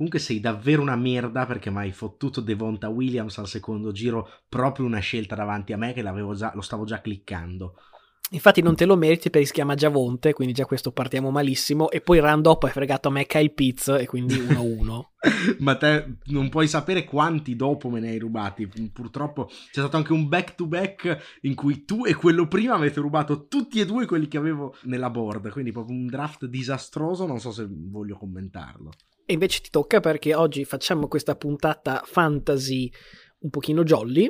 comunque sei davvero una merda perché mi hai fottuto Devonta Williams al secondo giro, proprio una scelta davanti a me che già, lo stavo già cliccando. Infatti non te lo meriti perché si chiama Giavonte, quindi già questo partiamo malissimo. E poi up hai fregato a me Kyle Pitts e quindi 1-1. Ma te non puoi sapere quanti dopo me ne hai rubati. Purtroppo c'è stato anche un back to back in cui tu e quello prima avete rubato tutti e due quelli che avevo nella board. Quindi proprio un draft disastroso, non so se voglio commentarlo. E invece ti tocca perché oggi facciamo questa puntata fantasy un pochino jolly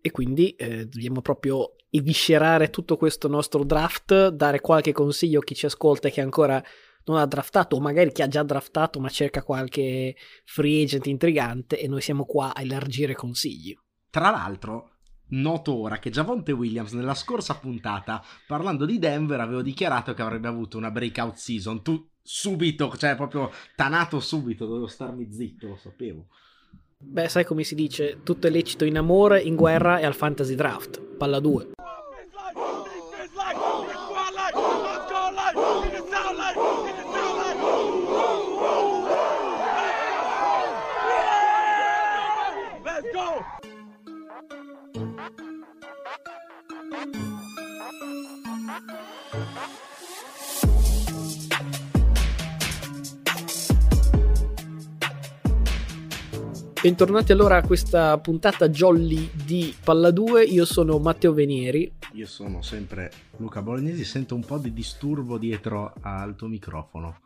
e quindi eh, dobbiamo proprio eviscerare tutto questo nostro draft, dare qualche consiglio a chi ci ascolta e che ancora non ha draftato o magari chi ha già draftato ma cerca qualche free agent intrigante e noi siamo qua a elargire consigli. Tra l'altro, noto ora che Javonte Williams nella scorsa puntata, parlando di Denver, aveva dichiarato che avrebbe avuto una breakout season. Tu subito, cioè proprio tanato subito, dovevo starmi zitto, lo sapevo. Beh, sai come si dice, tutto è lecito in amore, in guerra e al fantasy draft. Palla 2. Bentornati allora a questa puntata jolly di Palla 2, io sono Matteo Venieri. Io sono sempre Luca Bolognesi, sento un po' di disturbo dietro al tuo microfono.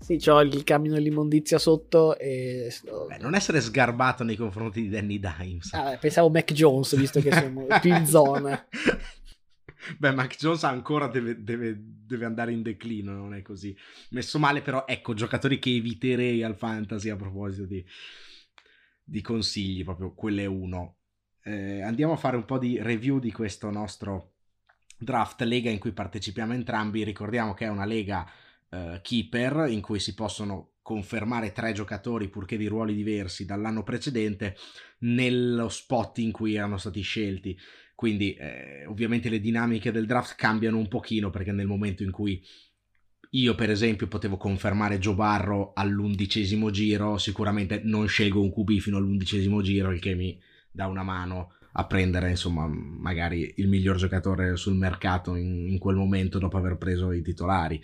Sì, ho il camion dell'immondizia sotto e... Beh, non essere sgarbato nei confronti di Danny Dimes. Ah, pensavo Mac Jones, visto che siamo più in zona. Beh, Mac Jones ancora deve, deve, deve, andare in declino, non è così. Messo male, però, ecco, giocatori che eviterei al fantasy a proposito di, di consigli, proprio quelle uno. Eh, andiamo a fare un po' di review di questo nostro draft lega in cui partecipiamo entrambi. Ricordiamo che è una lega eh, keeper in cui si possono confermare tre giocatori purché di ruoli diversi dall'anno precedente nello spot in cui erano stati scelti. Quindi eh, ovviamente le dinamiche del draft cambiano un pochino perché nel momento in cui io per esempio potevo confermare Joe Barro all'undicesimo giro, sicuramente non scelgo un QB fino all'undicesimo giro, il che mi dà una mano a prendere insomma magari il miglior giocatore sul mercato in, in quel momento dopo aver preso i titolari.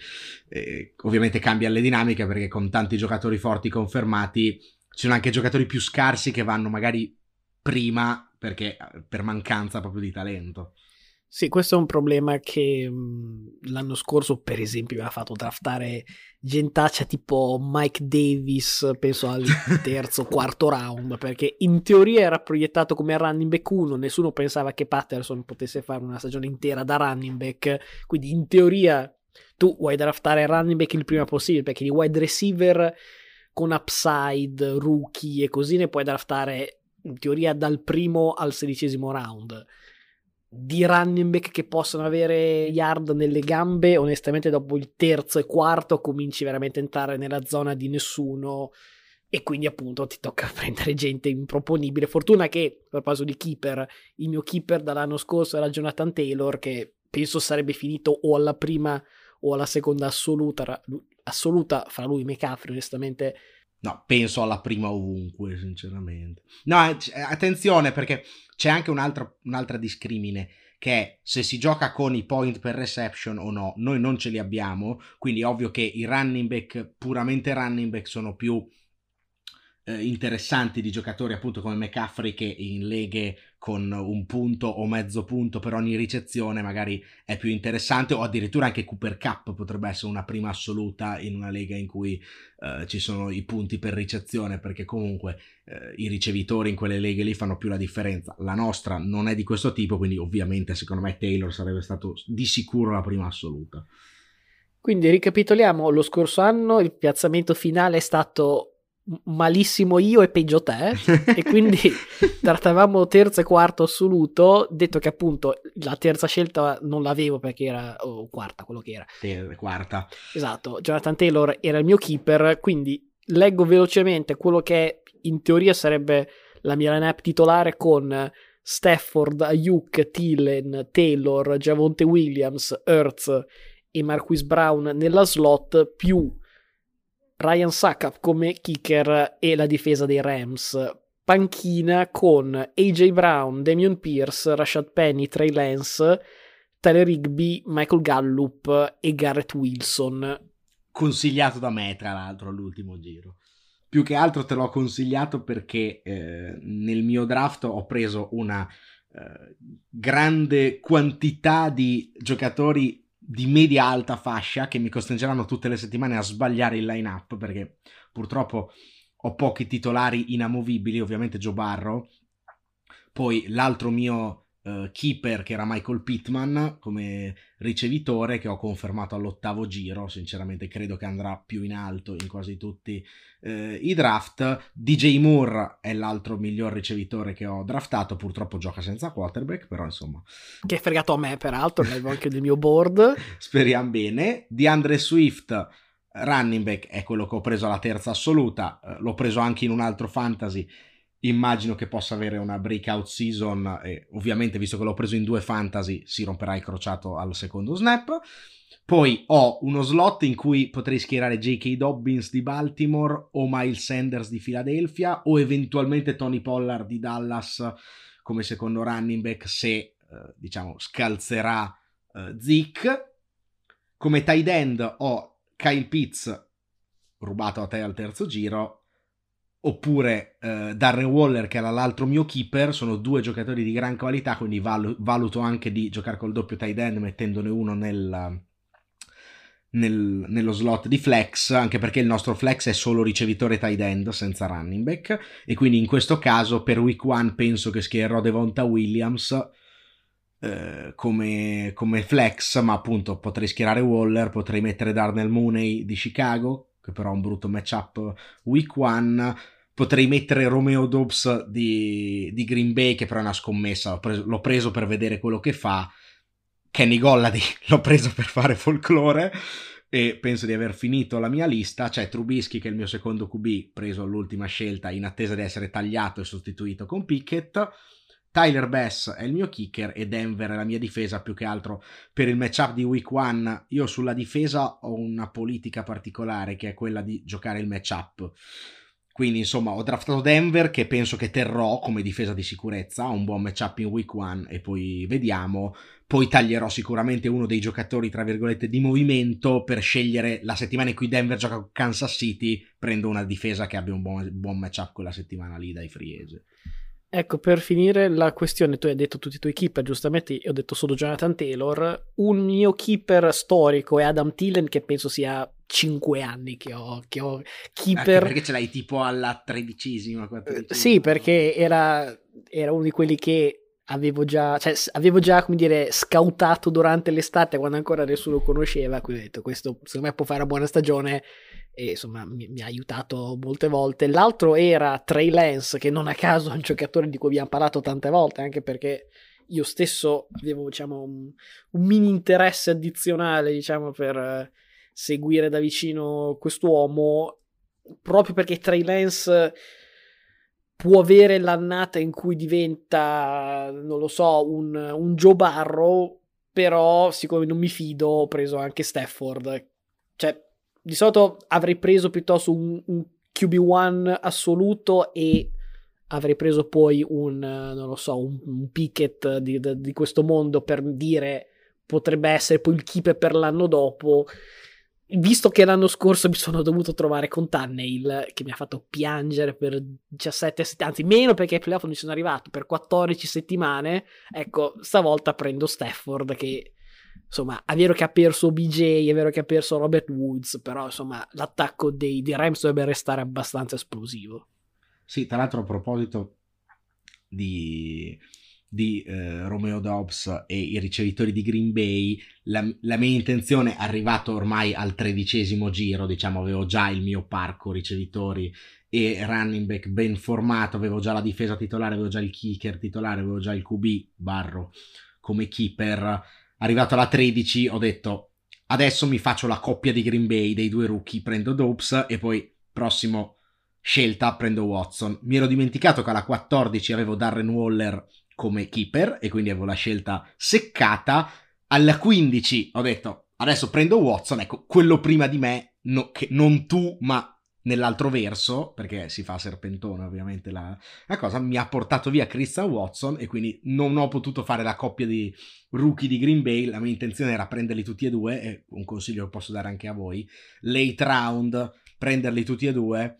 E, ovviamente cambia le dinamiche perché con tanti giocatori forti confermati ci sono anche giocatori più scarsi che vanno magari prima perché per mancanza proprio di talento. Sì, questo è un problema che l'anno scorso, per esempio, mi ha fatto draftare gentaccia tipo Mike Davis, penso al terzo, quarto round, perché in teoria era proiettato come running back 1, nessuno pensava che Patterson potesse fare una stagione intera da running back, quindi in teoria tu vuoi draftare running back il prima possibile, perché di wide receiver con upside, rookie e così ne puoi draftare in teoria dal primo al sedicesimo round di running back che possono avere yard nelle gambe, onestamente dopo il terzo e quarto cominci veramente a entrare nella zona di nessuno e quindi appunto ti tocca prendere gente improponibile. Fortuna che, per proposito di keeper, il mio keeper dall'anno scorso era Jonathan Taylor che penso sarebbe finito o alla prima o alla seconda assoluta, assoluta fra lui e McCaffrey, onestamente No, penso alla prima ovunque, sinceramente. No, eh, eh, attenzione perché c'è anche un'altra, un'altra discrimine che è se si gioca con i point per reception o no. Noi non ce li abbiamo, quindi ovvio che i running back, puramente running back, sono più eh, interessanti di giocatori appunto come McCaffrey che in leghe con un punto o mezzo punto per ogni ricezione magari è più interessante o addirittura anche Cooper Cup potrebbe essere una prima assoluta in una lega in cui eh, ci sono i punti per ricezione perché comunque eh, i ricevitori in quelle leghe lì fanno più la differenza. La nostra non è di questo tipo quindi ovviamente secondo me Taylor sarebbe stato di sicuro la prima assoluta. Quindi ricapitoliamo lo scorso anno il piazzamento finale è stato malissimo io e peggio te. E quindi trattavamo terzo e quarto assoluto detto che appunto la terza scelta non l'avevo perché era oh, quarta quello che era. Ter- quarta. Esatto Jonathan Taylor era il mio keeper quindi leggo velocemente quello che in teoria sarebbe la mia lineup titolare con Stafford, Ayuk, Tillen, Taylor, Javonte Williams, Ertz e Marquis Brown nella slot più Ryan Suckup come kicker e la difesa dei Rams. Panchina con AJ Brown, Damian Pierce, Rashad Penny, Trey Lance, Tyler Rigby, Michael Gallup e Garrett Wilson. Consigliato da me, tra l'altro, all'ultimo giro. Più che altro te l'ho consigliato perché eh, nel mio draft ho preso una eh, grande quantità di giocatori di media alta fascia che mi costringeranno tutte le settimane a sbagliare il line up perché purtroppo ho pochi titolari inamovibili, ovviamente Joe Barrow. Poi l'altro mio uh, keeper che era Michael Pittman come ricevitore che ho confermato all'ottavo giro, sinceramente credo che andrà più in alto in quasi tutti uh, i draft. DJ Moore è l'altro miglior ricevitore che ho draftato, purtroppo gioca senza quarterback, però insomma... Che è fregato a me peraltro, l'avevo anche nel mio board. Speriamo bene. Di Andre Swift running back è quello che ho preso alla terza assoluta, uh, l'ho preso anche in un altro fantasy immagino che possa avere una breakout season e ovviamente visto che l'ho preso in due fantasy si romperà il crociato al secondo snap. Poi ho uno slot in cui potrei schierare J.K. Dobbins di Baltimore o Miles Sanders di Philadelphia o eventualmente Tony Pollard di Dallas come secondo running back se eh, diciamo scalzerà eh, Zeke. Come tight end ho Kyle Pitts rubato a te al terzo giro oppure eh, Darren Waller che era l'altro mio keeper, sono due giocatori di gran qualità, quindi valu- valuto anche di giocare col doppio tight end mettendone uno nel, nel, nello slot di flex, anche perché il nostro flex è solo ricevitore tight end senza running back, e quindi in questo caso per week one penso che schiererò Devonta Williams eh, come, come flex, ma appunto potrei schierare Waller, potrei mettere Darnell Mooney di Chicago, che però ha un brutto matchup week one potrei mettere Romeo Dobbs di, di, Green Bay, che però è una scommessa, l'ho preso, l'ho preso per vedere quello che fa. Kenny Gollady l'ho preso per fare folklore e penso di aver finito la mia lista. C'è Trubisky che è il mio secondo QB, preso all'ultima scelta in attesa di essere tagliato e sostituito con Pickett. Tyler Bass è il mio kicker e Denver è la mia difesa più che altro per il matchup di week one. Io sulla difesa ho una politica particolare che è quella di giocare il matchup quindi, insomma, ho draftato Denver che penso che terrò come difesa di sicurezza, un buon matchup in week one e poi vediamo. Poi taglierò sicuramente uno dei giocatori, tra virgolette, di movimento per scegliere la settimana in cui Denver gioca con Kansas City. Prendo una difesa che abbia un buon, buon matchup quella settimana lì dai agent. Ecco, per finire la questione, tu hai detto tutti i tuoi keeper, giustamente io ho detto solo Jonathan Taylor. Un mio keeper storico è Adam Tillen, che penso sia 5 anni che ho, che ho keeper. Anche perché ce l'hai tipo alla tredicesima, quattordicesima. Sì, perché era, era uno di quelli che avevo già, cioè, avevo già, come dire, scoutato durante l'estate quando ancora nessuno conosceva, quindi ho detto questo secondo me può fare una buona stagione e insomma mi, mi, ha aiutato molte volte. L'altro era Trey Lance, che non a caso è un giocatore di cui abbiamo parlato tante volte, anche perché io stesso avevo diciamo un, un mini interesse addizionale diciamo per seguire da vicino quest'uomo proprio perché Trey Lance può avere l'annata in cui diventa non lo so un, un Joe Barrow però siccome non mi fido ho preso anche Stafford cioè di solito avrei preso piuttosto un, un QB1 assoluto e avrei preso poi un, non lo so, un, un Pickett di, di, questo mondo per dire potrebbe essere poi il keeper per l'anno dopo. Visto che l'anno scorso mi sono dovuto trovare con Tannehill, che mi ha fatto piangere per 17 settimane, anzi meno perché ai playoff non ci sono arrivato, per 14 settimane, ecco, stavolta prendo Stafford che insomma, è vero che ha perso BJ, è vero che ha perso Robert Woods, però insomma, l'attacco dei, dei Rams dovrebbe restare abbastanza esplosivo. Sì, tra l'altro a proposito di, di eh, Romeo Dobbs e i ricevitori di Green Bay, la, la, mia intenzione, arrivato ormai al tredicesimo giro, diciamo, avevo già il mio parco ricevitori e running back ben formato, avevo già la difesa titolare, avevo già il kicker titolare, avevo già il QB, Barro, come keeper arrivato alla 13 ho detto adesso mi faccio la coppia di Green Bay dei due rookie, prendo Dopes e poi prossimo scelta prendo Watson. Mi ero dimenticato che alla 14 avevo Darren Waller come keeper e quindi avevo la scelta seccata. Alla 15 ho detto adesso prendo Watson, ecco, quello prima di me no, che non tu, ma nell'altro verso, perché si fa serpentone ovviamente la, la, cosa, mi ha portato via Christian Watson e quindi non ho potuto fare la coppia di rookie di Green Bay, la mia intenzione era prenderli tutti e due, e un consiglio lo posso dare anche a voi, late round, prenderli tutti e due,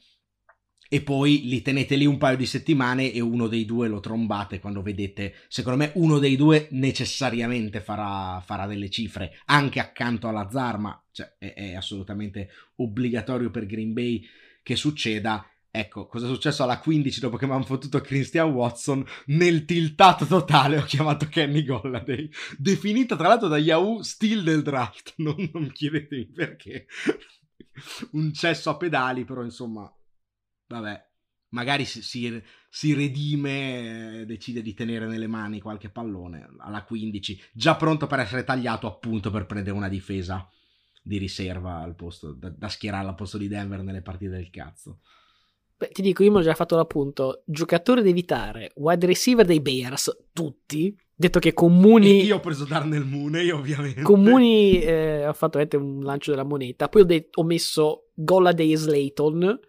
e poi li tenete lì un paio di settimane e uno dei due lo trombate quando vedete, secondo me uno dei due necessariamente farà, farà delle cifre, anche accanto alla Zarma, cioè è, è assolutamente obbligatorio per Green Bay che succeda. Ecco, cosa è successo alla 15 dopo che mi hanno fottuto Christian Watson? Nel tiltato totale ho chiamato Kenny Golladay, definita tra l'altro da Yahoo still del draft, non, non chiedetemi perché. Un cesso a pedali, però insomma vabbè, magari si, si, si redime, eh, decide di tenere nelle mani qualche pallone alla 15, già pronto per essere tagliato appunto per prendere una difesa di riserva al posto, da, da schierare al posto di Denver nelle partite del cazzo. Beh, ti dico, io mi ho già fatto l'appunto. Giocatore da evitare, wide receiver dei Bears, tutti. Detto che comuni. E io ho preso Darnell Mooney, ovviamente. Comuni, eh, ho fatto un lancio della moneta. Poi ho, detto, ho messo Golladay Slayton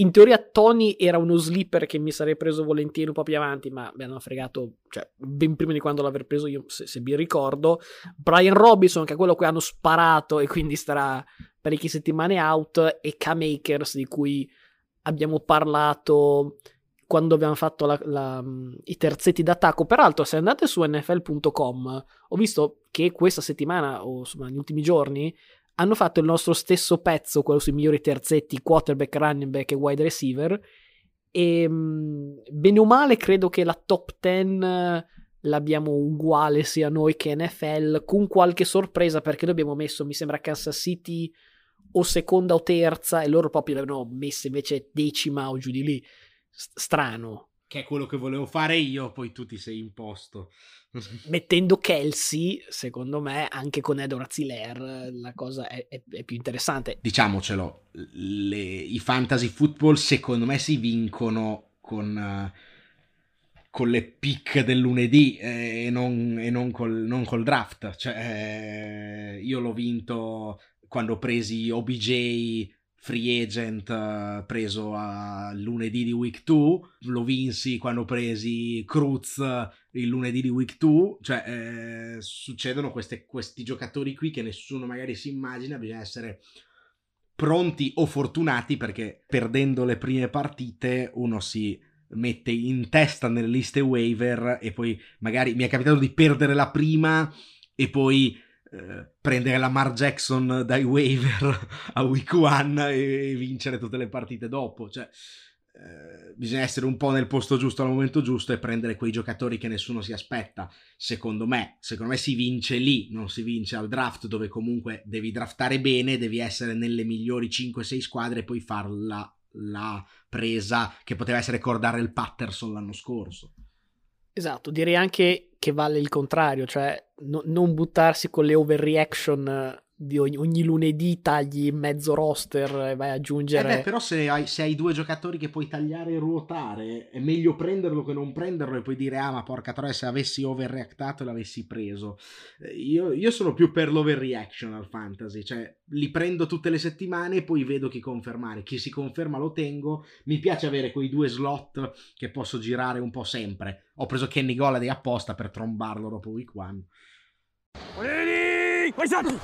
in teoria Tony era uno sleeper che mi sarei preso volentieri un po' più avanti, ma mi hanno fregato, cioè, ben prima di quando l'aver preso io, se, se vi ricordo. Brian Robinson, che è quello cui hanno sparato e quindi starà parecchie settimane out, e K-Makers, di cui abbiamo parlato quando abbiamo fatto la, la, i terzetti d'attacco. Peraltro, se andate su nfl.com, ho visto che questa settimana, o insomma negli ultimi giorni, hanno fatto il nostro stesso pezzo, quello sui migliori terzetti, quarterback, running back e wide receiver. E ehm, bene o male, credo che la top 10 l'abbiamo uguale sia noi che NFL, con qualche sorpresa perché noi abbiamo messo, mi sembra, Kansas City o seconda o terza e loro proprio l'avevano messa invece decima o giù di lì. Strano. Che è quello che volevo fare io, poi tu ti sei imposto. mettendo Kelsey, secondo me, anche con Edward Ziller, la cosa è, è, è più interessante. Diciamocelo, le, i fantasy football secondo me si vincono con, uh, con le pick del lunedì eh, e, non, e non, col, non, col, draft. Cioè, eh, io l'ho vinto quando ho presi OBJ free agent uh, preso a lunedì di week 2, lo vinsi quando presi Cruz il lunedì di week 2, cioè eh, succedono queste, questi giocatori qui che nessuno magari si immagina, bisogna essere pronti o fortunati perché perdendo le prime partite uno si mette in testa nelle liste waiver e poi magari mi è capitato di perdere la prima e poi eh, prendere Lamar Jackson dai waiver a week one e vincere tutte le partite dopo. Cioè, eh, bisogna essere un po' nel posto giusto al momento giusto e prendere quei giocatori che nessuno si aspetta. Secondo me, secondo me si vince lì, non si vince al draft dove comunque devi draftare bene, devi essere nelle migliori 5-6 squadre e poi farla la presa che poteva essere cordare il Patterson l'anno scorso. Esatto, direi anche che vale il contrario, cioè no, non buttarsi con le overreaction di ogni, ogni, lunedì tagli mezzo roster e vai ad aggiungere. Eh beh, però se hai, se hai, due giocatori che puoi tagliare e ruotare, è meglio prenderlo che non prenderlo e poi dire: Ah, ma porca troia, se avessi overreactato l'avessi preso. Eh, io, io, sono più per l'overreaction al fantasy, cioè li prendo tutte le settimane e poi vedo chi confermare. Chi si conferma lo tengo. Mi piace avere quei due slot che posso girare un po' sempre. Ho preso Kenny Golladay apposta per trombarlo dopo week one. Ready?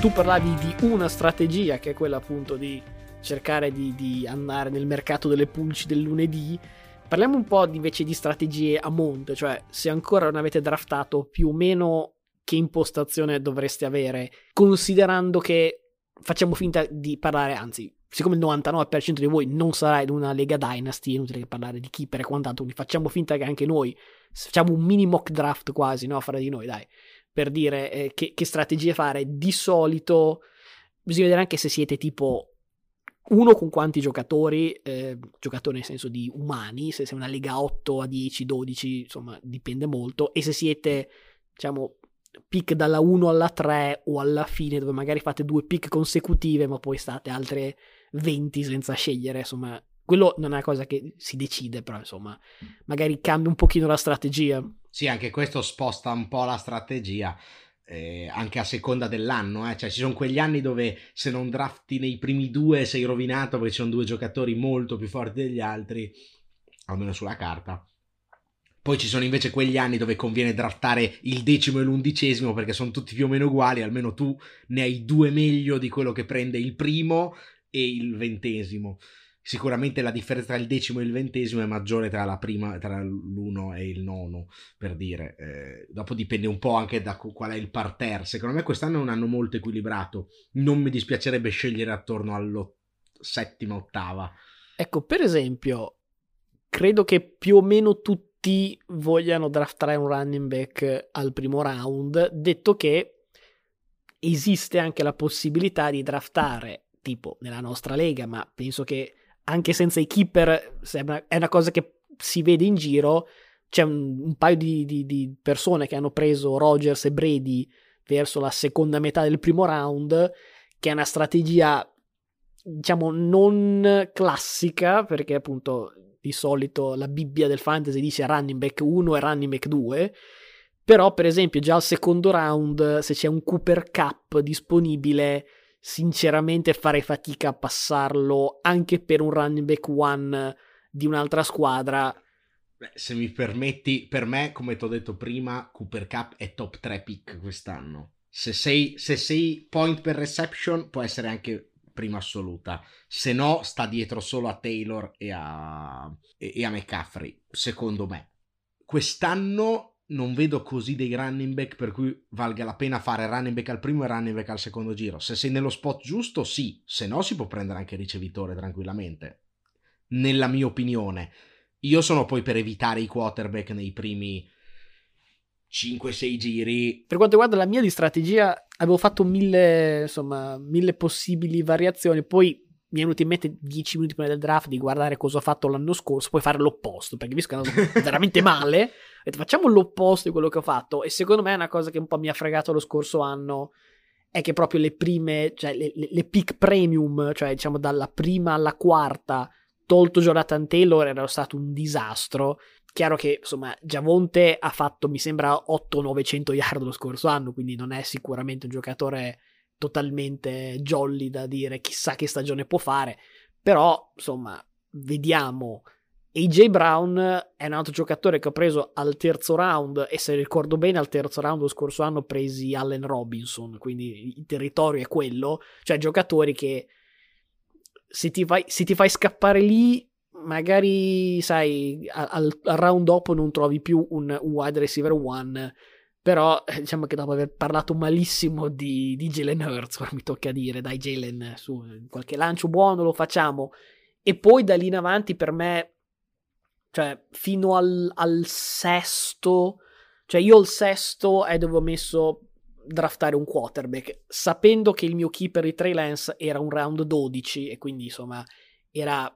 Tu parlavi di una strategia che è quella appunto di cercare di, di andare nel mercato delle pulci del lunedì Parliamo un po' invece di strategie a monte, cioè se ancora non avete draftato più o meno che impostazione dovreste avere, considerando che facciamo finta di parlare, anzi, siccome il 99% di voi non sarà in una Lega Dynasty, è inutile parlare di keeper e quant'altro, quindi facciamo finta che anche noi facciamo un mini mock draft quasi, no? Fare di noi, dai, per dire eh, che, che strategie fare. Di solito bisogna vedere anche se siete tipo uno con quanti giocatori, eh, giocatori nel senso di umani, se sei una lega 8 a 10, 12, insomma dipende molto, e se siete, diciamo, pick dalla 1 alla 3 o alla fine dove magari fate due pick consecutive ma poi state altre 20 senza scegliere, insomma, quello non è una cosa che si decide, però insomma, magari cambia un pochino la strategia. Sì, anche questo sposta un po' la strategia. Eh, anche a seconda dell'anno, eh? cioè ci sono quegli anni dove se non drafti nei primi due sei rovinato perché ci sono due giocatori molto più forti degli altri, almeno sulla carta. Poi ci sono invece quegli anni dove conviene draftare il decimo e l'undicesimo perché sono tutti più o meno uguali, almeno tu ne hai due meglio di quello che prende il primo e il ventesimo sicuramente la differenza tra il decimo e il ventesimo è maggiore tra prima, tra l'uno e il nono, per dire. Eh, dopo dipende un po' anche da qual è il parterre. Secondo me quest'anno è un anno molto equilibrato. Non mi dispiacerebbe scegliere attorno alla settima, ottava. Ecco, per esempio, credo che più o meno tutti vogliano draftare un running back al primo round, detto che esiste anche la possibilità di draftare tipo nella nostra lega, ma penso che anche senza i keeper è una cosa che si vede in giro. C'è un, un paio di, di, di, persone che hanno preso Rogers e Brady verso la seconda metà del primo round, che è una strategia, diciamo, non classica, perché appunto di solito la Bibbia del fantasy dice running back 1 e running back 2. Però, per esempio, già al secondo round, se c'è un Cooper Cup disponibile, sinceramente farei fatica a passarlo anche per un running back one di un'altra squadra. Beh, se mi permetti, per me, come ti ho detto prima, Cooper Cup è top 3 pick quest'anno. Se sei, se sei point per reception, può essere anche prima assoluta. Se no, sta dietro solo a Taylor e a, e a McCaffrey, secondo me. Quest'anno non vedo così dei running back per cui valga la pena fare running back al primo e running back al secondo giro. Se sei nello spot giusto, sì, se no si può prendere anche ricevitore tranquillamente. Nella mia opinione. Io sono poi per evitare i quarterback nei primi 5-6 giri. Per quanto riguarda la mia di strategia, avevo fatto mille, insomma, mille possibili variazioni, poi mi è venuto in mente 10 minuti prima del draft di guardare cosa ho fatto l'anno scorso, poi fare l'opposto, perché visto che è andato veramente male, ho detto facciamo l'opposto di quello che ho fatto e secondo me è una cosa che un po' mi ha fregato lo scorso anno è che proprio le prime, cioè le, le, le pick premium, cioè diciamo dalla prima alla quarta, tolto Jonathan Taylor, era stato un disastro. Chiaro che insomma Giavonte ha fatto mi sembra 8-900 yard lo scorso anno, quindi non è sicuramente un giocatore totalmente jolly da dire chissà che stagione può fare, però insomma vediamo. AJ Brown è un altro giocatore che ho preso al terzo round e se ricordo bene al terzo round lo scorso anno presi Allen Robinson, quindi il territorio è quello, cioè giocatori che se ti fai, se ti fai scappare lì magari sai al, al, round dopo non trovi più un, un wide receiver one però eh, diciamo che dopo aver parlato malissimo di, di Jalen Hurts, mi tocca dire, dai Jalen, su qualche lancio buono lo facciamo. E poi da lì in avanti per me, cioè fino al, al sesto, cioè io al sesto è dove ho messo draftare un quarterback, sapendo che il mio keeper di Trey Lance era un round 12 e quindi insomma era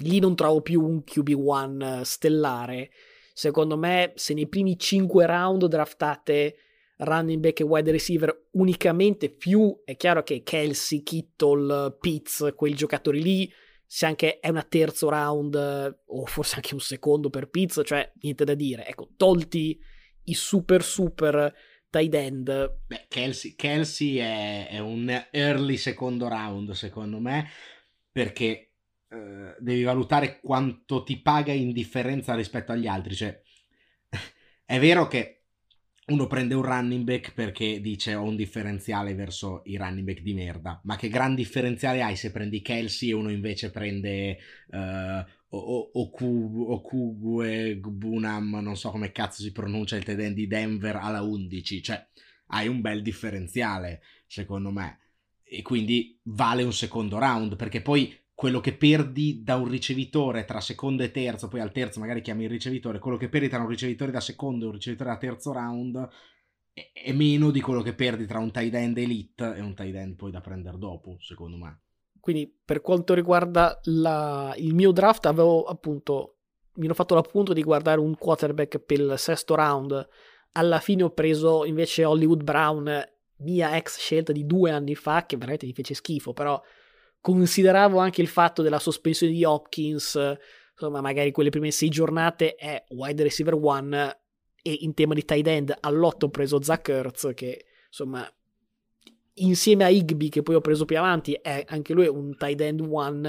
lì non trovo più un QB1 stellare Secondo me, se nei primi 5 round draftate running back e wide receiver unicamente, più è chiaro che Kelsey, Kittle, Pitts, quei giocatori lì, se anche è una terzo round o forse anche un secondo per Pitts, cioè niente da dire. Ecco, tolti i super super tight end. Beh, Kelsey, Kelsey è, è un early secondo round secondo me, perché eh, devi valutare quanto ti paga in differenza rispetto agli altri. Cioè, è vero che uno prende un running back perché dice ho un differenziale verso i running back di merda, ma che gran differenziale hai se prendi Kelsey e uno invece prende uh, Okugue Bunam, non so come cazzo si pronuncia il TD di Denver alla 11, cioè hai un bel differenziale secondo me e quindi vale un secondo round perché poi quello che perdi da un ricevitore tra secondo e terzo, poi al terzo magari chiami il ricevitore, quello che perdi tra un ricevitore da secondo e un ricevitore da terzo round è, meno di quello che perdi tra un tight end elite e un tight end poi da prendere dopo, secondo me. Quindi per quanto riguarda la, il mio draft avevo appunto mi ero fatto l'appunto di guardare un quarterback per il sesto round alla fine ho preso invece Hollywood Brown, mia ex scelta di due anni fa, che veramente mi fece schifo, però consideravo anche il fatto della sospensione di Hopkins, insomma magari quelle prime sei giornate è wide receiver one e in tema di tight end all'otto ho preso Zach Ertz che insomma insieme a Higby che poi ho preso più avanti è anche lui un tight end one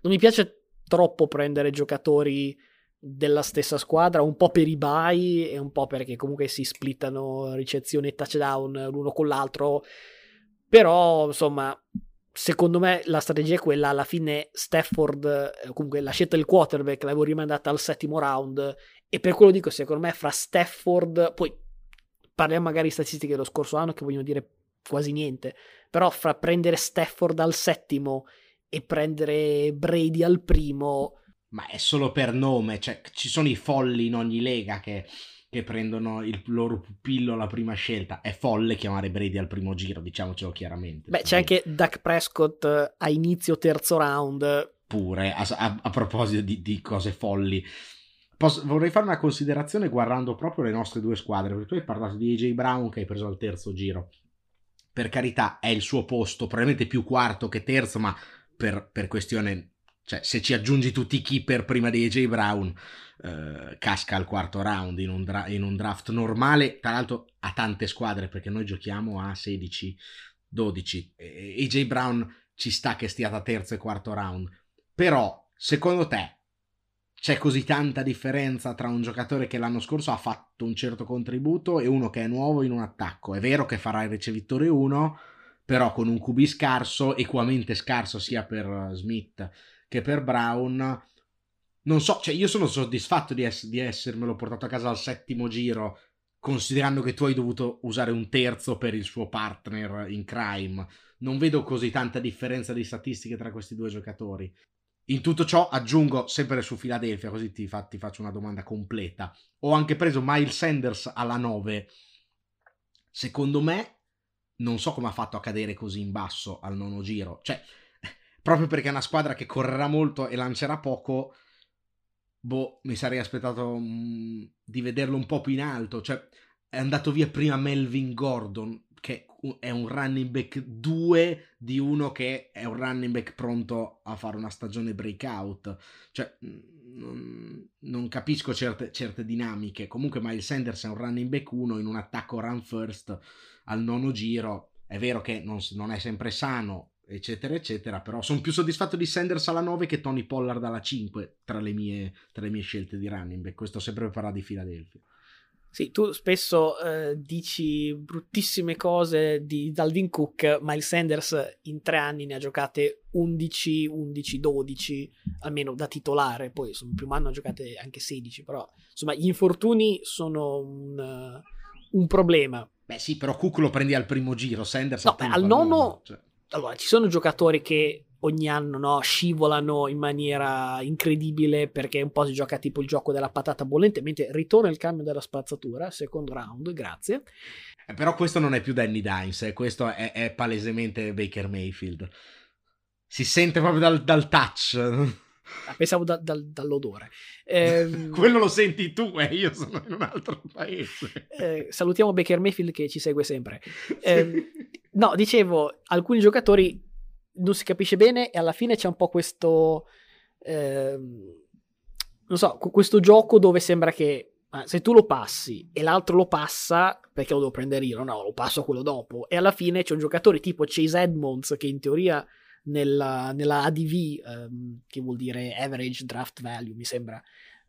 non mi piace troppo prendere giocatori della stessa squadra, un po' per i buy e un po' perché comunque si splittano ricezione e touchdown l'uno con l'altro. Però, insomma, secondo me la strategia è quella. Alla fine, Stafford, eh, comunque la scelta del quarterback l'avevo rimandata al settimo round. E per quello dico, secondo me, fra Stafford, poi parliamo magari di statistiche dello scorso anno che vogliono dire quasi niente. Però fra prendere Stafford al settimo e prendere Brady al primo ma è solo per nome, cioè ci sono i folli in ogni lega che, che prendono il loro pupillo alla prima scelta. È folle chiamare Brady al primo giro, diciamocelo chiaramente. Beh, c'è anche Duck Prescott eh, a inizio terzo round. Pure, a, a, a proposito di, di, cose folli. Posso, vorrei fare una considerazione guardando proprio le nostre due squadre, perché tu hai parlato di AJ Brown che hai preso al terzo giro. Per carità, è il suo posto, probabilmente più quarto che terzo, ma per, per questione cioè, se ci aggiungi tutti i keeper prima di AJ Brown, eh, casca al quarto round in un, dra- in un, draft normale. Tra l'altro, ha tante squadre perché noi giochiamo a 16, 12. E- AJ Brown ci sta che stia da terzo e quarto round. Però, secondo te, c'è così tanta differenza tra un giocatore che l'anno scorso ha fatto un certo contributo e uno che è nuovo in un attacco? È vero che farà il ricevitore 1, però con un QB scarso, equamente scarso sia per Smith che per Brown. Non so, cioè io sono soddisfatto di, ess- di essermelo portato a casa al settimo giro, considerando che tu hai dovuto usare un terzo per il suo partner in crime. Non vedo così tanta differenza di statistiche tra questi due giocatori. In tutto ciò aggiungo sempre su Philadelphia, così ti, fa, ti, faccio una domanda completa. Ho anche preso Miles Sanders alla 9. Secondo me, non so come ha fatto a cadere così in basso al nono giro. Cioè, proprio perché è una squadra che correrà molto e lancerà poco, boh, mi sarei aspettato um, di vederlo un po' più in alto. Cioè, è andato via prima Melvin Gordon, che è un running back 2 di uno che è un running back pronto a fare una stagione breakout. Cioè, non, non capisco certe, certe, dinamiche. Comunque Miles Sanders è un running back 1 in un attacco run first al nono giro. È vero che non, non è sempre sano, eccetera, eccetera. Però sono più soddisfatto di Sanders alla 9 che Tony Pollard alla 5 tra le mie, tra le mie scelte di running back. Questo sempre per parlare di Philadelphia. Sì, tu spesso eh, dici bruttissime cose di Dalvin Cook, Miles Sanders in tre anni ne ha giocate 11, 11, 12, almeno da titolare, poi insomma, più anno ha giocate anche 16, però insomma gli infortuni sono un, un problema. Beh sì, però Cook lo prendi al primo giro, Sanders no, al nono... Cioè allora, ci sono giocatori che ogni anno no, scivolano in maniera incredibile perché un po' si gioca tipo il gioco della patata bollente, mentre ritorna il cambio della spazzatura, secondo round, grazie. Eh, però questo non è più Danny Dimes, eh, questo è, è, palesemente Baker Mayfield. Si sente proprio dal, dal touch. Ah, pensavo da, da, dall'odore. Eh, Quello lo senti tu e eh, io sono in un altro paese. Eh, salutiamo Baker Mayfield che ci segue sempre. Eh, no, dicevo, alcuni giocatori non si capisce bene e alla fine c'è un po' questo... Ehm, non so, questo gioco dove sembra che se tu lo passi e l'altro lo passa, perché lo devo prendere io? No, lo passo a quello dopo. E alla fine c'è un giocatore tipo Chase Edmonds che in teoria nella, nella ADV, um, che vuol dire Average Draft Value, mi sembra,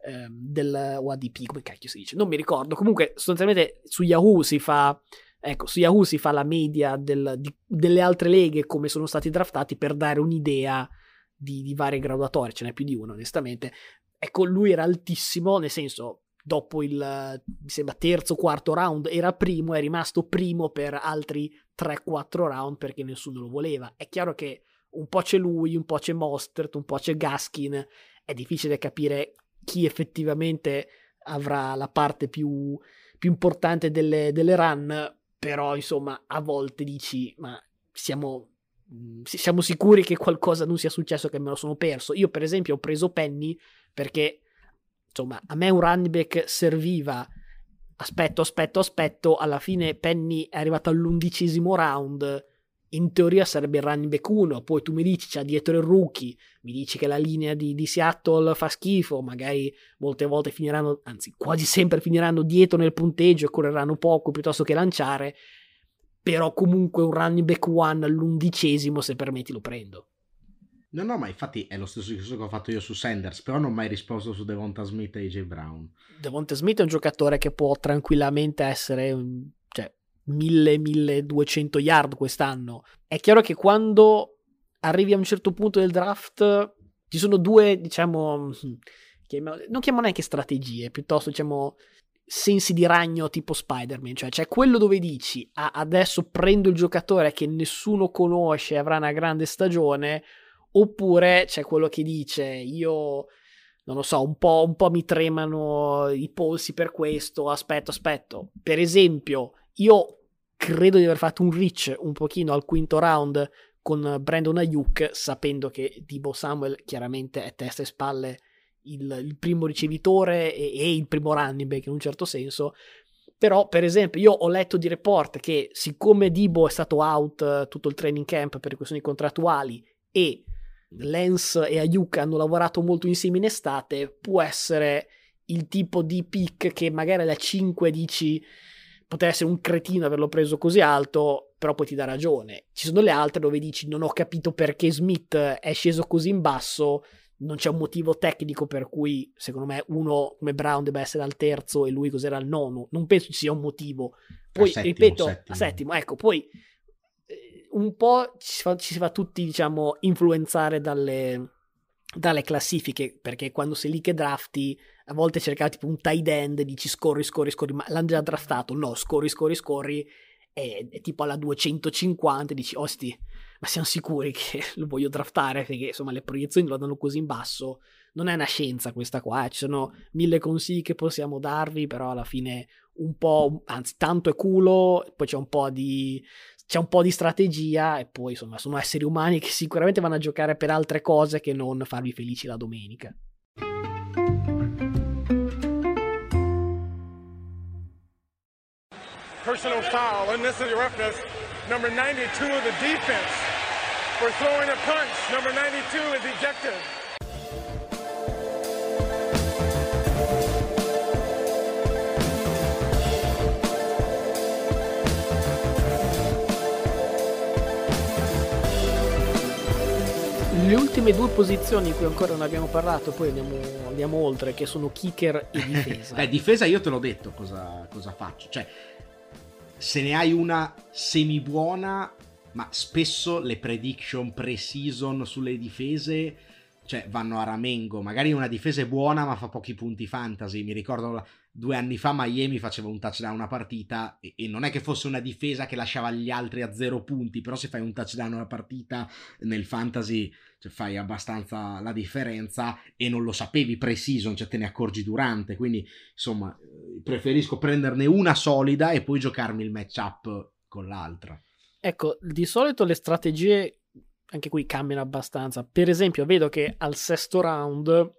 um, del, o ADP, come cacchio si dice, non mi ricordo. Comunque, sostanzialmente su Yahoo si fa, ecco, su Yahoo si fa la media del, di, delle altre leghe come sono stati draftati per dare un'idea di, di varie graduatorie, ce n'è più di uno, onestamente. Ecco, lui era altissimo, nel senso, dopo il, mi sembra, terzo, quarto round, era primo, è rimasto primo per altri 3-4 round perché nessuno lo voleva. È chiaro che un po' c'è lui, un po' c'è Mostert, un po' c'è Gaskin, è difficile capire chi effettivamente avrà la parte più, più importante delle, delle, run, però insomma a volte dici ma siamo, mm, siamo sicuri che qualcosa non sia successo che me lo sono perso. Io per esempio ho preso Penny perché insomma a me un running back serviva aspetto, aspetto, aspetto, alla fine Penny è arrivato all'undicesimo round, in teoria sarebbe il running back 1, poi tu mi dici c'è dietro il rookie, mi dici che la linea di, di, Seattle fa schifo, magari molte volte finiranno, anzi quasi sempre finiranno dietro nel punteggio e correranno poco piuttosto che lanciare, però comunque un running back 1 all'undicesimo se permetti lo prendo. No, no, ma infatti è lo stesso discorso che ho fatto io su Sanders, però non ho mai risposto su Devonta Smith e AJ Brown. Devonta Smith è un giocatore che può tranquillamente essere cioè, 1000-1200 yard quest'anno. È chiaro che quando arrivi a un certo punto del draft ci sono due, diciamo, non chiamo neanche strategie, piuttosto diciamo sensi di ragno tipo Spider-Man, cioè c'è quello dove dici ah, adesso prendo il giocatore che nessuno conosce e avrà una grande stagione Oppure c'è quello che dice io non lo so, un po', un po', mi tremano i polsi per questo, aspetto, aspetto. Per esempio, io credo di aver fatto un reach un pochino al quinto round con Brandon Ayuk, sapendo che Debo Samuel chiaramente è testa e spalle il, il primo ricevitore e, e, il primo running back in un certo senso. Però, per esempio, io ho letto di report che siccome Debo è stato out tutto il training camp per questioni contrattuali e Lens e Ayuk hanno lavorato molto insieme in estate, può essere il tipo di pick che magari alla 5 dici potrebbe essere un cretino averlo preso così alto, però poi ti dà ragione. Ci sono le altre dove dici non ho capito perché Smith è sceso così in basso, non c'è un motivo tecnico per cui secondo me uno come Brown debba essere al terzo e lui cos'era al nono. Non penso ci sia un motivo. Poi, settimo, ripeto, settimo. a settimo, ecco, poi un po' ci si fa, ci si fa tutti, diciamo, influenzare dalle, dalle classifiche, perché quando sei lì che drafti, a volte cercavi tipo un tight end, dici scorri, scorri, scorri, ma l'hanno già draftato, no, scorri, scorri, scorri, e, e tipo alla 250 dici, osti, ma siamo sicuri che lo voglio draftare, perché insomma le proiezioni lo danno così in basso, non è una scienza questa qua, eh. ci sono mille consigli che possiamo darvi, però alla fine un po', anzi tanto è culo, poi c'è un po' di c'è un po' di strategia e poi insomma sono esseri umani che sicuramente vanno a giocare per altre cose che non farvi felici la domenica. Personal foul, unnecessary roughness, number 92 of the defense for throwing a punch. Number 92 is ejected. Le ultime due posizioni di cui ancora non abbiamo parlato, poi andiamo, andiamo oltre, che sono kicker e difesa. Beh, difesa io te l'ho detto cosa, cosa faccio. Cioè, se ne hai una semi buona, ma spesso le prediction pre-season sulle difese cioè vanno a ramengo. Magari una difesa è buona, ma fa pochi punti fantasy. Mi ricordo due anni fa Miami faceva un touchdown una partita e, e, non è che fosse una difesa che lasciava gli altri a zero punti, però se fai un touchdown una partita nel fantasy cioè, fai abbastanza la differenza e non lo sapevi pre-season, cioè te ne accorgi durante, quindi insomma eh, preferisco prenderne una solida e poi giocarmi il matchup con l'altra. Ecco, di solito le strategie anche qui cambiano abbastanza. Per esempio, vedo che al sesto round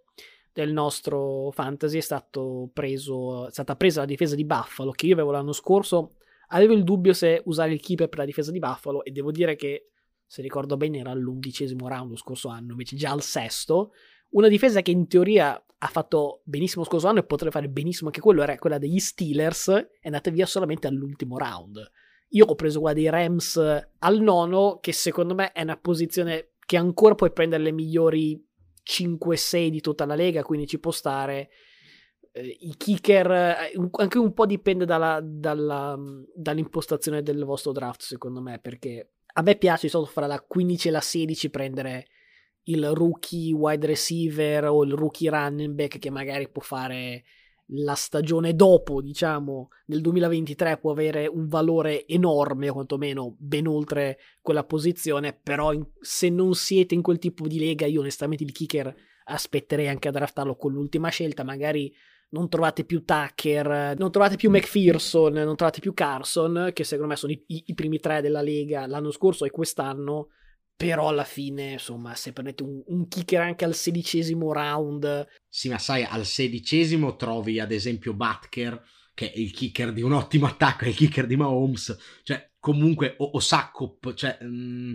del nostro fantasy è, preso, è stata presa la difesa di Buffalo, che io avevo l'anno scorso. Avevo il dubbio se usare il keeper per la difesa di Buffalo e devo dire che, se ricordo bene, era all'undicesimo round lo scorso anno, invece già al sesto. Una difesa che in teoria ha fatto benissimo lo scorso anno e potrebbe fare benissimo anche quello, era quella degli Steelers, è andata via solamente all'ultimo round. Io ho preso quella dei Rams al nono, che secondo me è una posizione che ancora puoi prendere le migliori 5-6 di tutta la lega, quindi ci può stare. Eh, I kicker, eh, anche un po' dipende dalla, dalla, dall'impostazione del vostro draft, secondo me, perché a me piace di solito fra la 15 e la 16 prendere il rookie wide receiver o il rookie running back che magari può fare la stagione dopo, diciamo, nel 2023 può avere un valore enorme, o quantomeno ben oltre quella posizione, però in, se non siete in quel tipo di lega, io onestamente il kicker aspetterei anche a draftarlo con l'ultima scelta, magari non trovate più Tucker, non trovate più McPherson, non trovate più Carson, che secondo me sono i, i, i primi tre della lega l'anno scorso e quest'anno, però alla fine, insomma, se prendete un, un, kicker anche al sedicesimo round... Sì, ma sai, al sedicesimo trovi ad esempio Butker, che è il kicker di un ottimo attacco, è il kicker di Mahomes, cioè comunque o, o Saccop, cioè, mm,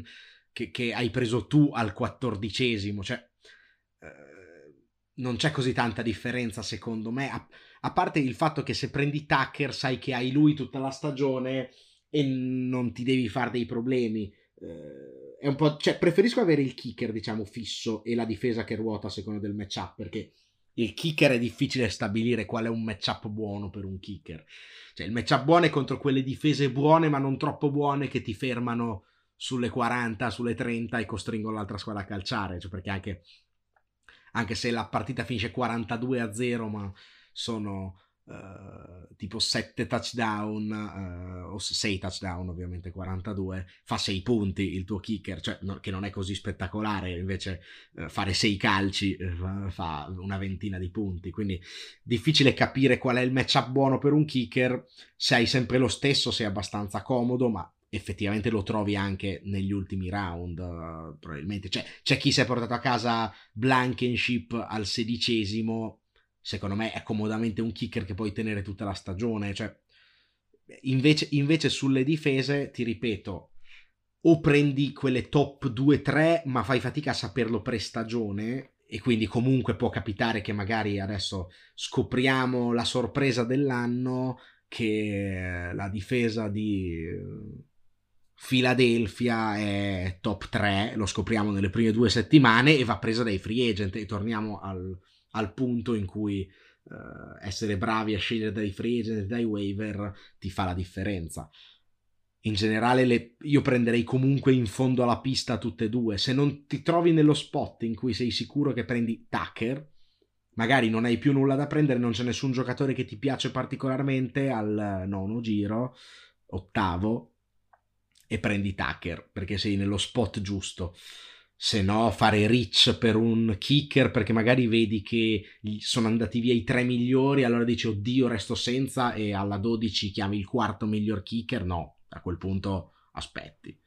che, che, hai preso tu al quattordicesimo, cioè eh, non c'è così tanta differenza secondo me, a, a, parte il fatto che se prendi Tucker sai che hai lui tutta la stagione e non ti devi fare dei problemi. Eh, è un po', cioè, preferisco avere il kicker, diciamo, fisso e la difesa che ruota a seconda del matchup perché il kicker è difficile stabilire qual è un matchup buono per un kicker. Cioè, il matchup buono è contro quelle difese buone, ma non troppo buone, che ti fermano sulle 40, sulle 30 e costringono l'altra squadra a calciare. Cioè, perché anche, anche se la partita finisce 42 a 0, ma sono Uh, tipo 7 touchdown uh, o 6 touchdown ovviamente 42 fa 6 punti il tuo kicker cioè no, che non è così spettacolare invece uh, fare 6 calci fa una ventina di punti. Quindi difficile capire qual è il matchup buono per un kicker. Se hai sempre lo stesso sei abbastanza comodo ma effettivamente lo trovi anche negli ultimi round probabilmente. Cioè, c'è chi si è portato a casa Blankenship al sedicesimo secondo me è comodamente un kicker che puoi tenere tutta la stagione. Cioè, invece, invece sulle difese, ti ripeto, o prendi quelle top 2-3, ma fai fatica a saperlo pre-stagione. E quindi comunque può capitare che magari adesso scopriamo la sorpresa dell'anno che la difesa di Philadelphia è top 3, lo scopriamo nelle prime due settimane e va presa dai free agent e torniamo al, al punto in cui uh, essere bravi a scegliere dai free e dai waiver ti fa la differenza. In generale le, io prenderei comunque in fondo alla pista tutte e due. Se non ti trovi nello spot in cui sei sicuro che prendi Tucker, magari non hai più nulla da prendere, non c'è nessun giocatore che ti piace particolarmente al nono giro, ottavo, e prendi Tucker perché sei nello spot giusto se no fare rich per un kicker perché magari vedi che sono andati via i tre migliori allora dici oddio resto senza e alla 12 chiami il quarto miglior kicker no a quel punto aspetti.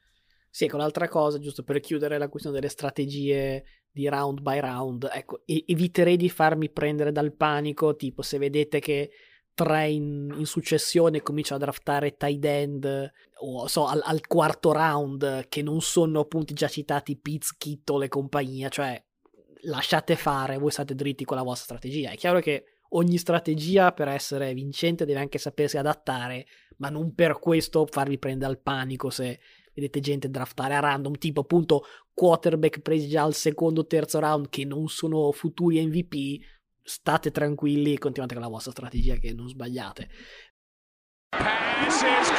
Sì con l'altra cosa giusto per chiudere la questione delle strategie di round by round ecco eviterei di farmi prendere dal panico tipo se vedete che tre in, in successione comincia a draftare tight end o so, al, al, quarto round che non sono appunto già citati Pitts, Kittle e compagnia, cioè lasciate fare, voi state dritti con la vostra strategia. È chiaro che ogni strategia per essere vincente deve anche sapersi adattare, ma non per questo farvi prendere al panico se vedete gente draftare a random, tipo appunto quarterback presi già al secondo o terzo round che non sono futuri MVP, state tranquilli e continuate con la vostra strategia che non sbagliate. Passes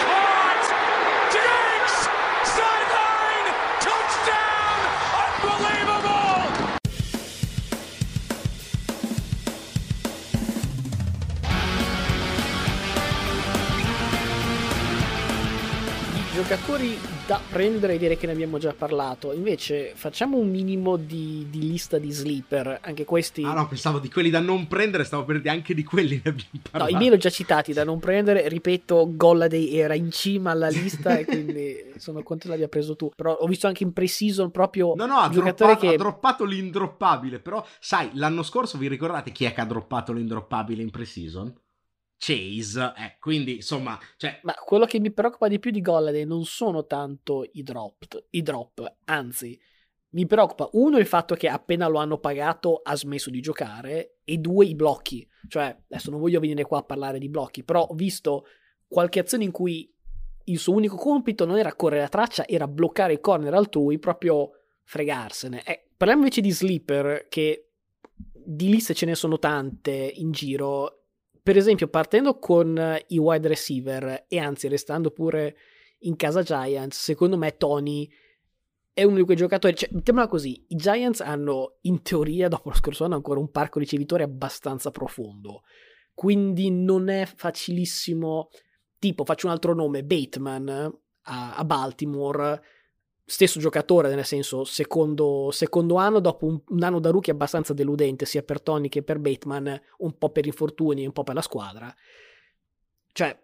giocatori da prendere direi che ne abbiamo già parlato. Invece facciamo un minimo di, di, lista di sleeper. Anche questi. Ah, no, pensavo di quelli da non prendere, stavo per dire anche di quelli ne abbiamo parlato. No, i miei l'ho già citati da non prendere. Ripeto, Golladay era in cima alla lista e quindi sono contento l'abbia preso tu. Però ho visto anche in pre-season proprio. No, no, ha, droppato, che... ha droppato l'indroppabile. Però, sai, l'anno scorso vi ricordate chi è che ha droppato l'indroppabile in pre-season? Chase, eh, quindi insomma, cioè... Ma quello che mi preoccupa di più di Golladay non sono tanto i drop, i drop, anzi, mi preoccupa uno il fatto che appena lo hanno pagato ha smesso di giocare e due i blocchi, cioè adesso non voglio venire qua a parlare di blocchi, però ho visto qualche azione in cui il suo unico compito non era correre la traccia, era bloccare il corner altrui, proprio fregarsene. Eh, parliamo invece di sleeper che di liste ce ne sono tante in giro per esempio, partendo con eh, i wide receiver e anzi restando pure in casa Giants, secondo me Tony è uno di quei giocatori. Cioè, mettiamola così: i Giants hanno in teoria, dopo lo scorso anno, ancora un parco ricevitori abbastanza profondo. Quindi non è facilissimo. Tipo, faccio un altro nome: Bateman a, a Baltimore stesso giocatore, nel senso secondo, secondo anno, dopo un, un, anno da rookie abbastanza deludente sia per Tony che per Bateman, un po' per infortuni, un po' per la squadra. Cioè,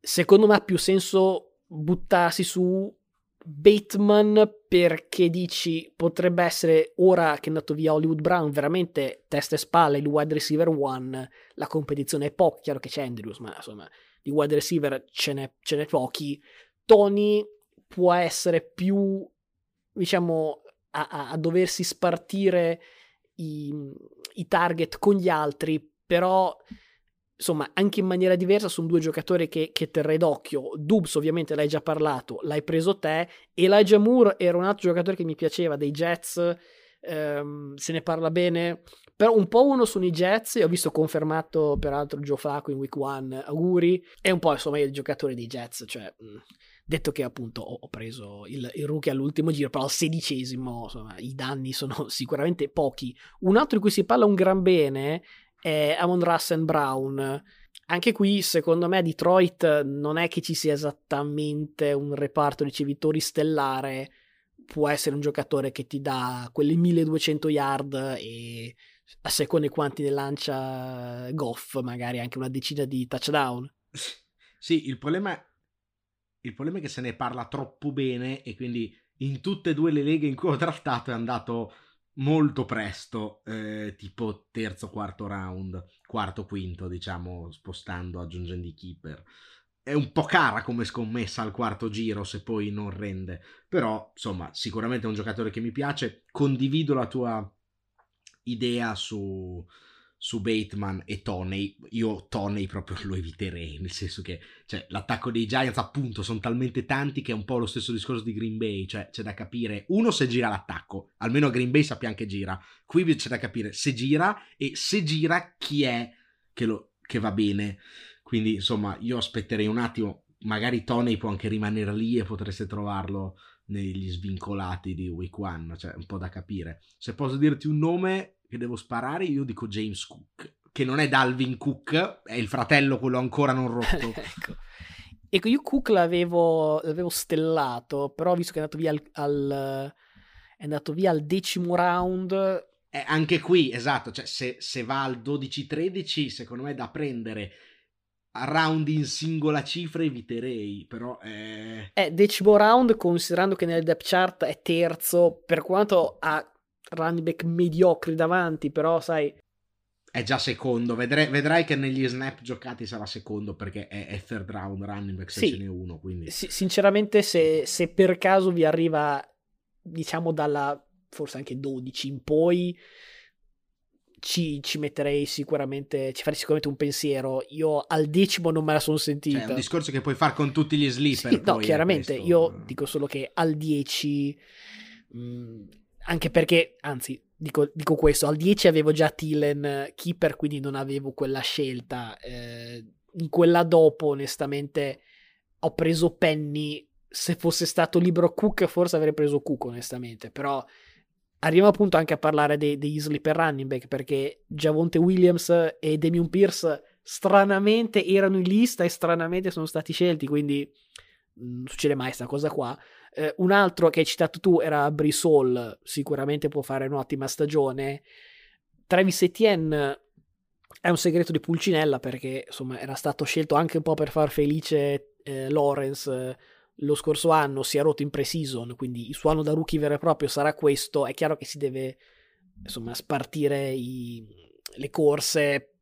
secondo me ha più senso buttarsi su Bateman perché dici potrebbe essere ora che è andato via Hollywood Brown veramente testa e spalle il wide receiver one la competizione è poca chiaro che c'è Andrews ma insomma di wide receiver ce n'è, ce n'è pochi Tony può essere più diciamo a, a, doversi spartire i, i target con gli altri però insomma, anche in maniera diversa sono due giocatori che, che terrei d'occhio. Dubs, ovviamente, l'hai già parlato, l'hai preso te. Elijah Moore era un altro giocatore che mi piaceva, dei Jets, ehm, se ne parla bene. Però un po' uno sono i Jets, ho visto confermato peraltro Joe Flacco in week one, auguri, e un po' insomma il giocatore dei Jets, cioè... Mh, detto che appunto ho, preso il, il, rookie all'ultimo giro, però al sedicesimo insomma, i danni sono sicuramente pochi. Un altro di cui si parla un gran bene è Amon Russell Brown. Anche qui, secondo me, Detroit non è che ci sia esattamente un reparto ricevitori stellare. Può essere un giocatore che ti dà quelle 1200 yard e a seconda quanti ne lancia Goff, magari anche una decina di touchdown. Sì, il problema, il problema è che se ne parla troppo bene e quindi in tutte e due le leghe in cui ho trattato è andato molto presto, eh, tipo terzo, quarto round, quarto, quinto, diciamo, spostando, aggiungendo i keeper. È un po' cara come scommessa al quarto giro se poi non rende, però insomma sicuramente è un giocatore che mi piace, condivido la tua idea su, su Bateman e Toney, io Toney proprio lo eviterei, nel senso che cioè, l'attacco dei Giants appunto sono talmente tanti che è un po' lo stesso discorso di Green Bay, cioè c'è da capire, uno se gira l'attacco, almeno Green Bay sappiamo che gira, qui c'è da capire se gira e se gira chi è che, lo, che va bene, quindi insomma io aspetterei un attimo, magari Toney può anche rimanere lì e potreste trovarlo negli svincolati di Week One, cioè un po' da capire. Se posso dirti un nome, che devo sparare, io dico James Cook, che non è Dalvin Cook, è il fratello quello ancora non rotto. ecco. ecco, io Cook l'avevo, l'avevo, stellato, però visto che è andato via al, al, è andato via al decimo round... Eh, anche qui, esatto, cioè se, se va al 12-13, secondo me è da prendere round in singola cifra eviterei, però è... Eh, decimo round, considerando che nel depth chart è terzo, per quanto ha running back mediocri davanti, però sai... È già secondo, vedrai, vedrai che negli snap giocati sarà secondo perché è, è third round running back se sì, ce n'è uno. Quindi. Sì, sinceramente se, se per caso vi arriva, diciamo dalla forse anche 12 in poi, ci, ci, metterei sicuramente, ci farei sicuramente un pensiero. Io al decimo non me la sono sentita. Cioè, è un discorso che puoi fare con tutti gli sleeper. Sì, no, chiaramente, io dico solo che al 10 mh, anche perché, anzi, dico, dico, questo, al 10 avevo già Tillen keeper, quindi non avevo quella scelta. Eh, in quella dopo, onestamente, ho preso Penny. Se fosse stato libero Cook, forse avrei preso Cook, onestamente. Però arriviamo appunto anche a parlare dei, degli sleeper running back, perché Javonte Williams e Damian Pierce stranamente erano in lista e stranamente sono stati scelti, quindi non succede mai questa cosa qua. Eh, un altro che hai citato tu era Brisol, sicuramente può fare un'ottima stagione. Travis Etienne è un segreto di Pulcinella perché insomma era stato scelto anche un po' per far felice eh, Lawrence eh, lo scorso anno, si è rotto in pre-season, quindi il suo anno da rookie vero e proprio sarà questo. È chiaro che si deve insomma spartire i, le corse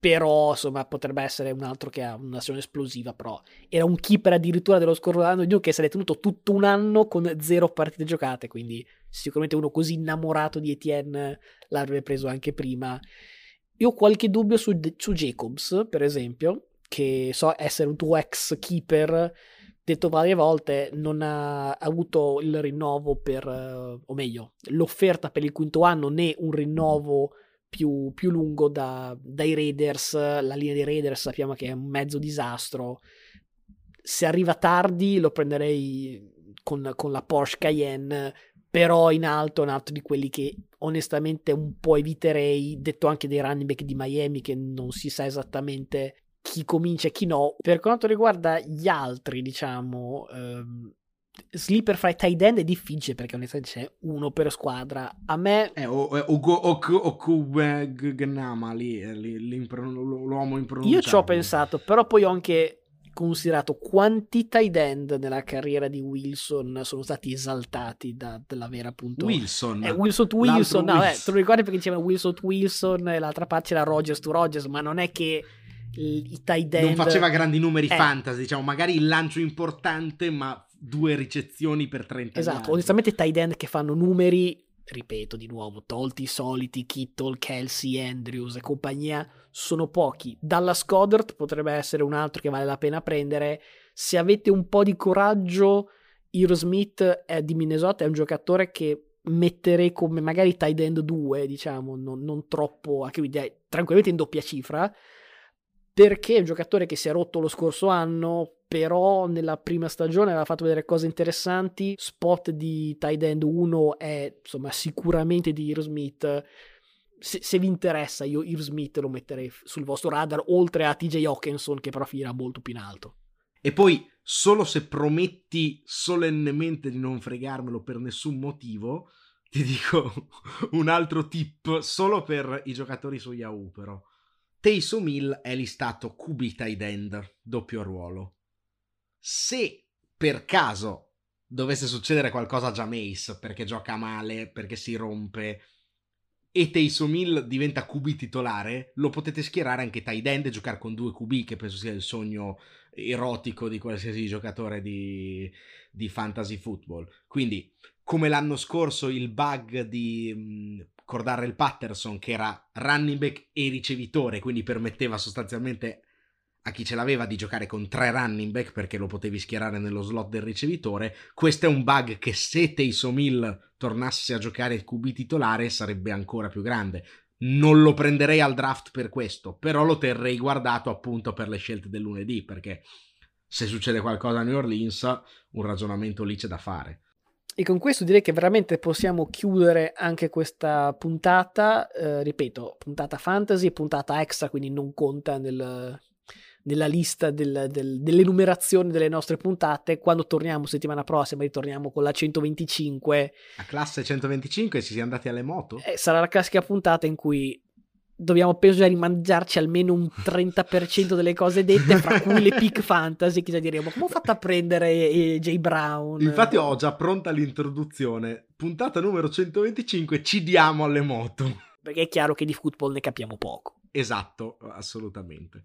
però insomma potrebbe essere un altro che ha un'azione esplosiva però era un keeper addirittura dello scorso anno di che si è tenuto tutto un anno con zero partite giocate quindi sicuramente uno così innamorato di Etienne l'avrebbe preso anche prima. Io ho qualche dubbio su, su Jacobs per esempio che so essere un tuo ex keeper detto varie volte non ha avuto il rinnovo per o meglio l'offerta per il quinto anno né un rinnovo più, più lungo da, dai Raiders. La linea dei Raiders sappiamo che è un mezzo disastro. Se arriva tardi lo prenderei con, con la Porsche Cayenne, però in alto è un altro di quelli che onestamente un po' eviterei, detto anche dei running back di Miami che non si sa esattamente chi comincia e chi no. Per quanto riguarda gli altri, diciamo, ehm, sleeper fra i tight end è difficile perché onestamente c'è uno per squadra. A me... Eh, o, Okubengnama lì, l'uomo impronunciabile. Io ci ho pensato, però poi ho anche considerato quanti tight end nella carriera di Wilson sono stati esaltati da, dalla vera appunto Wilson eh, Wilson to Wilson no, eh, te lo ricordi perché diceva Wilson to Wilson e l'altra parte c'era Rogers to Rogers ma non è che i tight end non faceva grandi numeri eh. fantasy diciamo magari il lancio importante ma due ricezioni per 30 esatto yardi. onestamente tight end che fanno numeri ripeto di nuovo, tolti i soliti Kittle, Kelsey, Andrews e compagnia, sono pochi. Dalla Scodert potrebbe essere un altro che vale la pena prendere. Se avete un po' di coraggio, Hero Smith è di Minnesota è un giocatore che metterei come magari tight end 2, diciamo, non, non troppo, anche qui tranquillamente in doppia cifra, perché è un giocatore che si è rotto lo scorso anno, però nella prima stagione aveva fatto vedere cose interessanti. Spot di tight end 1 è insomma sicuramente di Hero Smith. Se, se, vi interessa, io Hero Smith lo metterei sul vostro radar, oltre a TJ Hawkinson, che però finirà molto più in alto. E poi, solo se prometti solennemente di non fregarmelo per nessun motivo, ti dico un altro tip solo per i giocatori su Yahoo, però. Taysom Hill è listato QB tight end, doppio ruolo se per caso dovesse succedere qualcosa a Jameis perché gioca male, perché si rompe e Taysom Hill diventa QB titolare, lo potete schierare anche tight end e giocare con due QB, che penso sia il sogno erotico di qualsiasi giocatore di, di fantasy football. Quindi, come l'anno scorso, il bug di mh, Cordarrell Patterson, che era running back e ricevitore, quindi permetteva sostanzialmente a chi ce l'aveva di giocare con tre running back perché lo potevi schierare nello slot del ricevitore. Questo è un bug che se Taysom Hill tornasse a giocare QB titolare sarebbe ancora più grande. Non lo prenderei al draft per questo, però lo terrei guardato appunto per le scelte del lunedì perché se succede qualcosa a New Orleans un ragionamento lì c'è da fare. E con questo direi che veramente possiamo chiudere anche questa puntata, eh, ripeto, puntata fantasy, puntata extra, quindi non conta nel, nella lista del, del, dell'enumerazione delle nostre puntate. Quando torniamo settimana prossima, ritorniamo con la 125. La classe 125 ci siamo andati alle moto? Eh, sarà la classica puntata in cui dobbiamo penso rimangiarci almeno un 30% delle cose dette, fra cui le pick fantasy, che già diremo, come ho fatto a prendere eh, J. Brown? Infatti ho già pronta l'introduzione, puntata numero 125, ci diamo alle moto. Perché è chiaro che di football ne capiamo poco. Esatto, assolutamente.